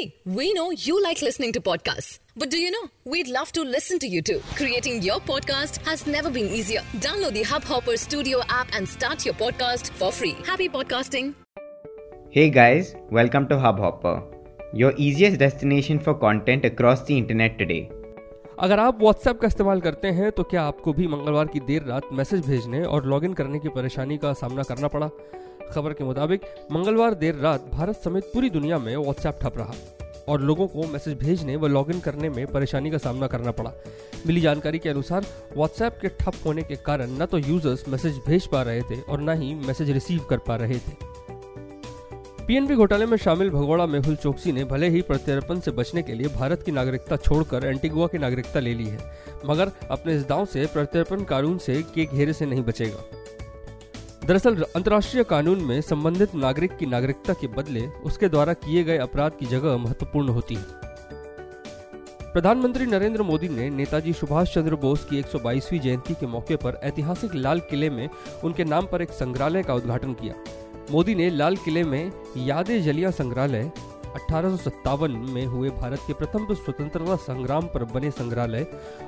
See, we know you like listening to podcasts. But do you know? We'd love to listen to you too. Creating your podcast has never been easier. Download the Hubhopper Studio app and start your podcast for free. Happy podcasting. Hey guys, welcome to Hubhopper, your easiest destination for content across the internet today. अगर आप WhatsApp का इस्तेमाल करते हैं तो क्या आपको भी मंगलवार की देर रात मैसेज भेजने और लॉगिन करने की परेशानी का सामना करना पड़ा? खबर के मुताबिक, मंगलवार देर रात भारत समेत पूरी दुनिया में व्हाट्सएप ठप रहा और लोगों को मैसेज भेजने व लॉगिन करने में परेशानी का सामना करना पड़ा। मिली जानकारी के अनुसार व्हाट्सएप के ठप होने के कारण न तो यूज़र्स मैसेज भेज पा रहे थे और न ही मैसेज रिसीव कर पा रहे थे। पीएनबी घोटाले में शामिल भगोड़ा मेहुल चौकसी ने भले ही प्रत्यर्पण से बचने के लिए भारत की नागरिकता छोड़कर एंटीगुआ की नागरिकता ले ली है, मगर अपने इस दाव से प्रत्यर्पण कानून से के घेरे से नहीं बचेगा। दरअसल, अंतर्राष्ट्रीय कानून में संबंधित नागरिक की नागरिकता के बदले उसके द्वारा किए गए अपराध की जगह महत्वपूर्ण होती है। प्रधानमंत्री नरेंद्र मोदी ने नेताजी सुभाष चंद्र बोस की 122वीं जयंती के मौके पर ऐतिहासिक लाल किले में उनके नाम पर एक संग्रहालय का उद्घाटन किया। मोदी ने लाल किले में यादे जलिया संग्रहालय अठारह सौ सत्तावन में हुए भारत के प्रथम स्वतंत्रता संग्राम पर बने संग्रहालय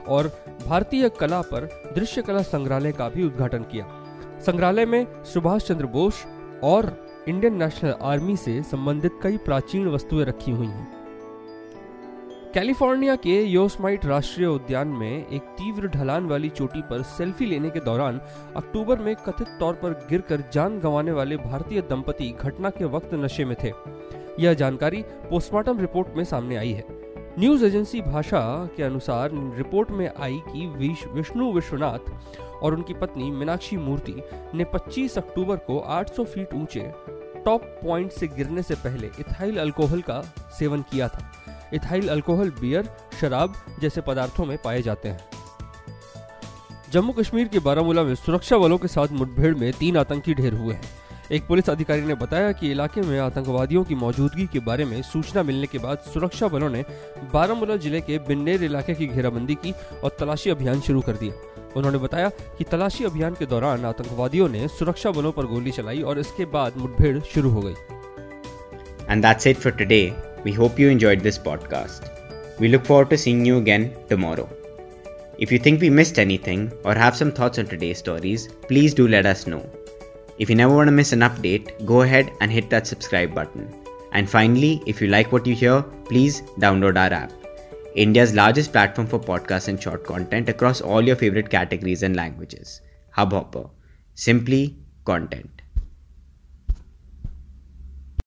और भारतीय कला पर दृश्य कला संग्रहालय का भी उद्घाटन किया। संग्रहालय में सुभाष चंद्र बोस और इंडियन नेशनल आर्मी से संबंधित कई प्राचीन वस्तुएँ रखी हुई हैं। कैलिफ़ोर्निया के योसमाइट राष्ट्रीय उद्यान में एक तीव्र ढलान वाली चोटी पर सेल्फी लेने के दौरान अक्टूबर में कथित तौर पर गिरकर जान गंवाने वाले भारतीय दंपति घटना के वक्त नशे में थे। यह जानकारी पोस्टमार्टम रिपोर्ट में सामने आई है। न्यूज़ एजेंसी भाषा के अनुसार रिपोर्ट में आई कि विष्णु विश्वनाथ और उनकी पत्नी मीनाक्षी मूर्ति ने 25 अक्टूबर को 800 फीट ऊँचे टॉप पॉइंट से गिरने से पहले इथाइल अल्कोहल का सेवन किया था। इथाइल अल्कोहल, बियर, शराब जैसे पदार्थों में पाए जाते हैं। जम्मू कश्मीर के बारामूला में सुरक्षा बलों के साथ मुठभेड़ में तीन आतंकी ढेर हुए हैं। एक पुलिस अधिकारी ने बताया कि इलाके में आतंकवादियों की मौजूदगी के बारे में सूचना मिलने के बाद सुरक्षा बलों ने बारामूला ज़िले के बिन्नेर इलाके की घेराबंदी की और तलाशी अभियान शुरू कर दिया। उन्होंने बताया कि तलाशी अभियान के दौरान आतंकवादियों ने सुरक्षा बलों पर गोली चलाई और इसके बाद मुठभेड़ शुरू हो गई। And that's it for today. We hope you enjoyed this podcast. We look forward to seeing you again tomorrow. If you think we missed anything or have some thoughts on today's stories, please do let us know. If you never want to miss an update, go ahead and hit that subscribe button. And finally, if you like what you hear, please download our app. India's largest platform for podcasts and short content across all your favorite categories and languages. Hubhopper. Simply content.